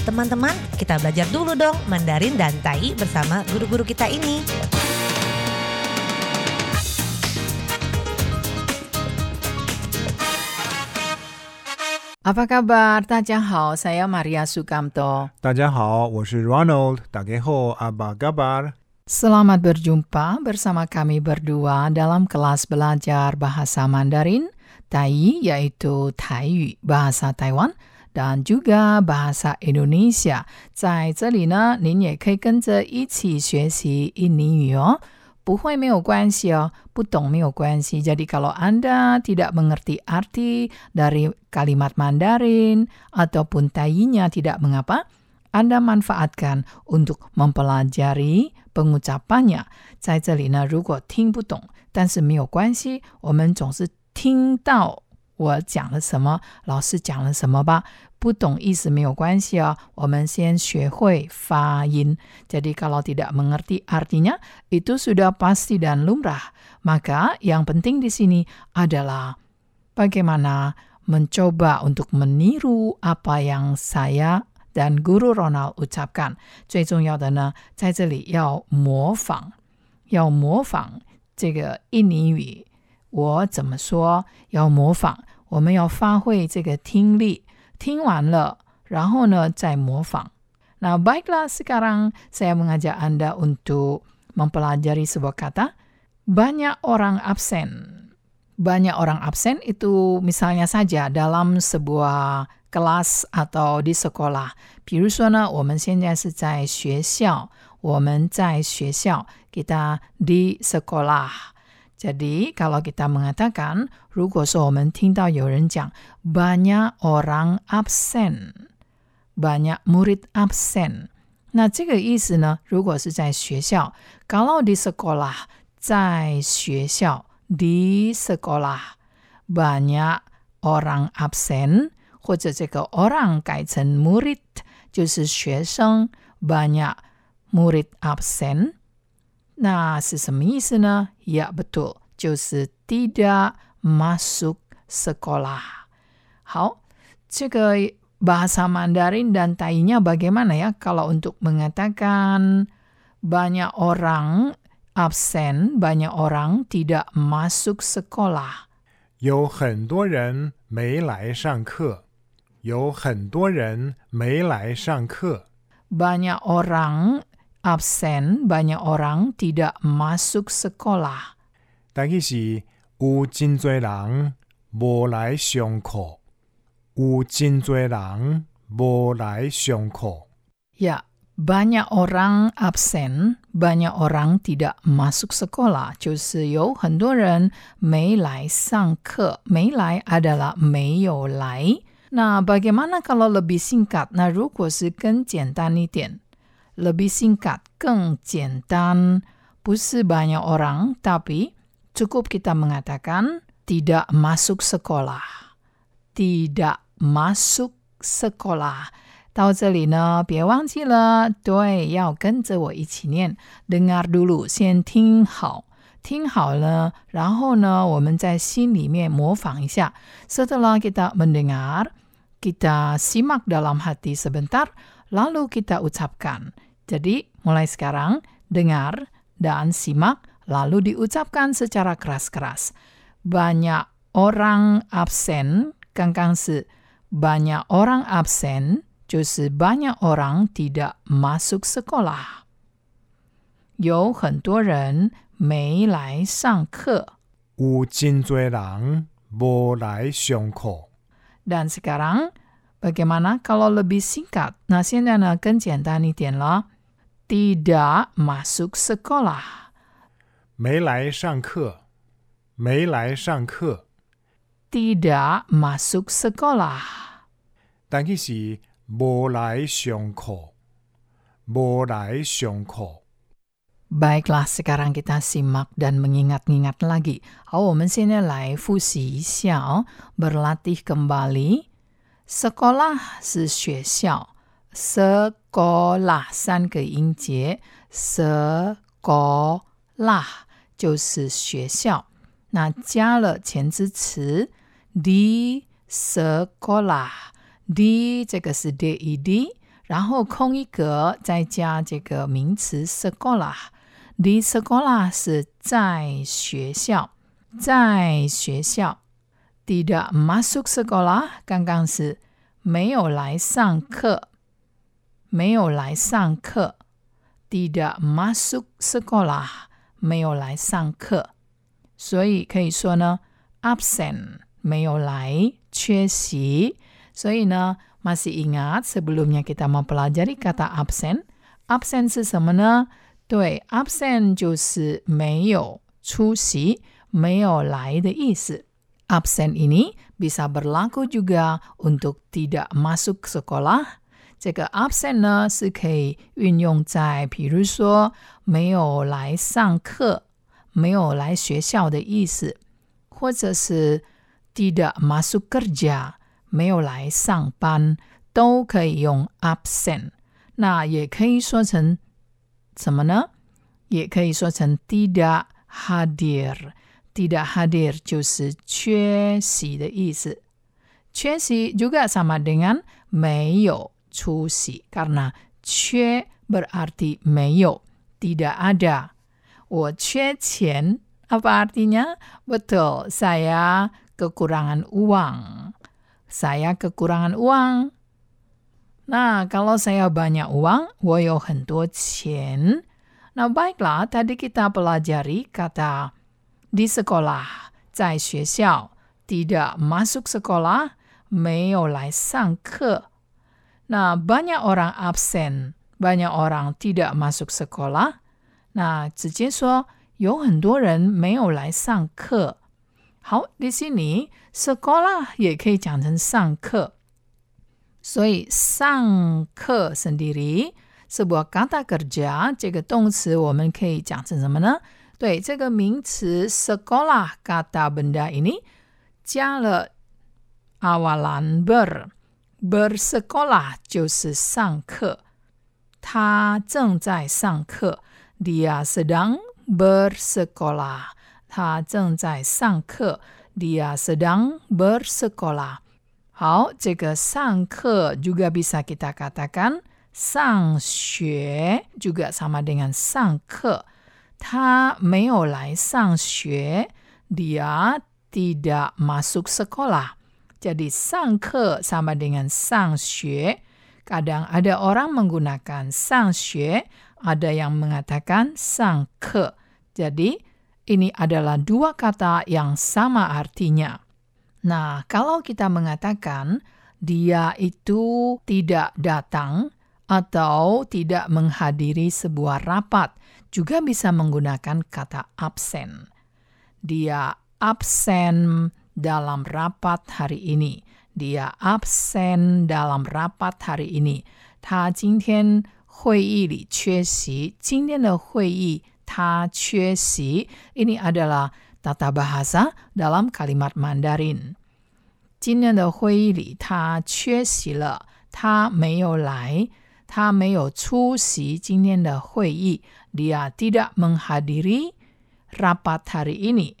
Teman-teman, kita belajar dulu dong Mandarin dan Tai bersama guru-guru kita ini. Apa kabar? Tajahau, saya Maria Sukamto. Tajahau, saya Ronald. Tageho, apa kabar? Selamat berjumpa bersama kami berdua dalam kelas belajar bahasa Mandarin, Tai yaitu Taiyu bahasa Taiwan, dan juga bahasa Indonesia. 在这里呢，您也可以跟着一起学习印尼语哦。不会没有关系哦，不懂没有关系。Jadi kalau Anda tidak mengerti arti dari kalimat Mandarin ataupun tainya tidak mengapa, Anda manfaatkan untuk mempelajari pengucapannya。在这里呢，如果听不懂，但是没有关系，我们总是听到 我讲了什么，老师讲了什么吧。不懂意思没有关系哦，我们先学会发音。Jadi kalau tidak mengerti artinya, itu sudah pasti dan lumrah. Maka yang penting di sini adalah bagaimana mencoba untuk meniru apa yang saya dan guru Ronald ucapkan。最重要的呢，在这里要模仿，要模仿这个印尼语。我怎么说？要模仿， 我们要发挥这个听力。听完了，然后呢再模仿。Nah, baiklah sekarang saya mengajak Anda untuk mempelajari sebuah kata. Banyak orang absen. Banyak orang absen itu misalnya saja dalam sebuah kelas atau di sekolah. 比如说呢，我们现在是在学校，我们在学校，kita di sekolah。 jadi kalau kita mengatakan, 如果说我们听到有人讲 banyak orang absen, banyak murid absen，那这个意思呢？如果是在学校，kalau di sekolah，在学校 di sekolah banyak orang absen，或者这个 orang 改成 murid 就是学生，banyak murid absen。 那是什么意思呢？Ya betul，就是 tidak masuk sekolah。好，这个 bahasa Mandarin dan Tainya bagaimana ya kalau untuk mengatakan banyak orang absen, banyak orang tidak masuk sekolah。有很多人没来上课。有很多人没来上课。 Banyak orang absen, banyak orang tidak masuk sekolah. 但是是有真多人无来上课。有真多人无来上课。 Ya, banyak orang absen, banyak orang tidak masuk sekolah. 就是有很多人没来上课。没来 adalah 没有来。那 bagaimana kalau lebih singkat? 那如果是更简单一点 ，lebih singkat 更简单，不是 banyak orang, tapi cukup kita mengatakan tidak masuk sekolah. Tidak masuk sekolah. 到这里呢，别忘记了，对，要跟着我一起念。dengar dulu，先听好，听好了，然后呢，我们在心里面模仿一下。Setelah kita mendengar, kita simak dalam hati sebentar, lalu kita ucapkan. Jadi, mulai sekarang, dengar dan simak, lalu diucapkan secara keras-keras. Banyak orang absen, 刚刚是 banyak orang absen, 就是 banyak orang tidak masuk sekolah. 有很多人没来上课。有真多人无来上课。 Dan sekarang, bagaimana kalau lebih singkat? Nah, 现在呢，更简单一点了。Tidak masuk sekolah. 没来上课。没来上课。 Tidak masuk sekolah. 但是是无来上课。无来上课。 Baiklah, sekarang kita simak dan mengingat-ingat lagi. 好，我们现在来复习一下哦，berlatih kembali. Sekolah 是学校，sekolah 三个音节，sekolah 就是学校。那加了前置词 di sekolah，di 这个是 ded，然后空一格，再加这个名词 sekolah。di sekolah 是在学校，在学校。tidak masuk sekolah 刚刚是没有来上课，没有来上课。tidak masuk sekolah 没有来上课，所以可以说呢，absent 没有来，缺席。所以呢，masih ingat sebelumnya kita mempelajari kata absent。absent 是什么呢？对，absent 就是没有出席、没有来的意思。 absent ini bisa berlaku juga untuk tidak masuk sekolah。这个 absent 呢是可以运用在，比如说没有来上课、没有来学校的意思，或者是 tidak masuk kerja 没有来上班，都可以用 absent。那也可以说成什么呢？也可以说成 tidak hadir。 tidak hadir 就是缺席的意思。缺席 juga sama dengan 没有出席，karena 缺 berarti 没有，tidak ada。我缺钱，apa artinya? Betul, saya kekurangan uang. Saya kekurangan uang. Nah, kalau saya banyak uang, 我有很多钱。Nah, baiklah, tadi kita pelajari kata di sekolah, 在学校，tidak masuk sekolah, 没有来上课。那 banyak orang absen, banyak orang tidak masuk sekolah。那直接说有很多人没有来上课。好，di sini sekolah 也可以讲成上课。所以上课 sendiri sebuah kata kerja 这个动词我们可以讲成什么呢？ 对这个名词 sekolah kata benda ini 加了 awalan ber bersekolah 就是上课，他正在上课，dia sedang bersekolah，他正在上课，dia sedang bersekolah。好，这个上课 juga bisa kita katakan 上学 juga sama dengan 上课。 他没有来上学，dia tidak masuk sekolah. Jadi 上课 sama dengan 上学. Kadang ada orang menggunakan 上学, ada yang mengatakan 上课. Jadi ini adalah dua kata yang sama artinya. Nah, kalau kita mengatakan dia itu tidak datang atau tidak menghadiri sebuah rapat, juga bisa menggunakan kata absen. Dia absen dalam rapat hari ini. Dia absen dalam rapat hari ini. 他今天会议里缺席。今天的会议他缺席。Ini adalah tata bahasa dalam kalimat Mandarin. 今天的会议里他缺席了，他没有来， 他没有出席今天的会议。dia tidak menghadiri rapat hari ini.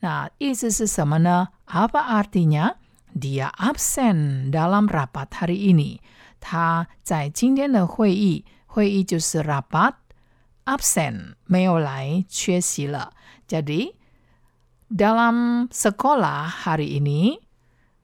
Nah, 意思是什么呢? Apa artinya? Dia absen dalam rapat hari ini. 他在今天的会议，会议就是 rapat absen 没有来，缺席了。Jadi dalam sekolah hari ini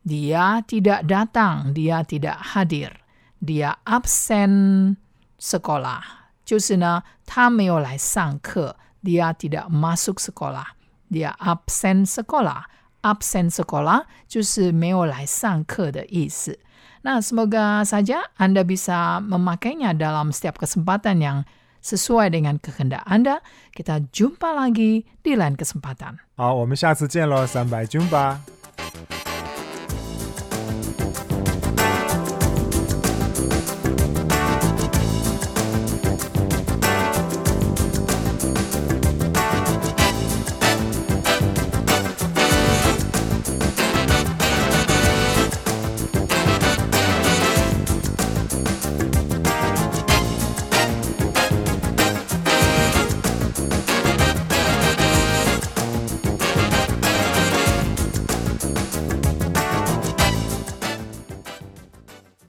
dia tidak datang, dia tidak hadir, dia absen sekolah. 就是呢，他没有来上课，dia tidak masuk sekolah，dia absen sekolah，absen sekolah 就是没有来上课的意思。Nah, semoga saja Anda bisa memakainya dalam setiap kesempatan yang sesuai dengan kehendak Anda. Kita jumpa lagi di lain kesempatan. 好，我们下次见喽，三百 jumpa。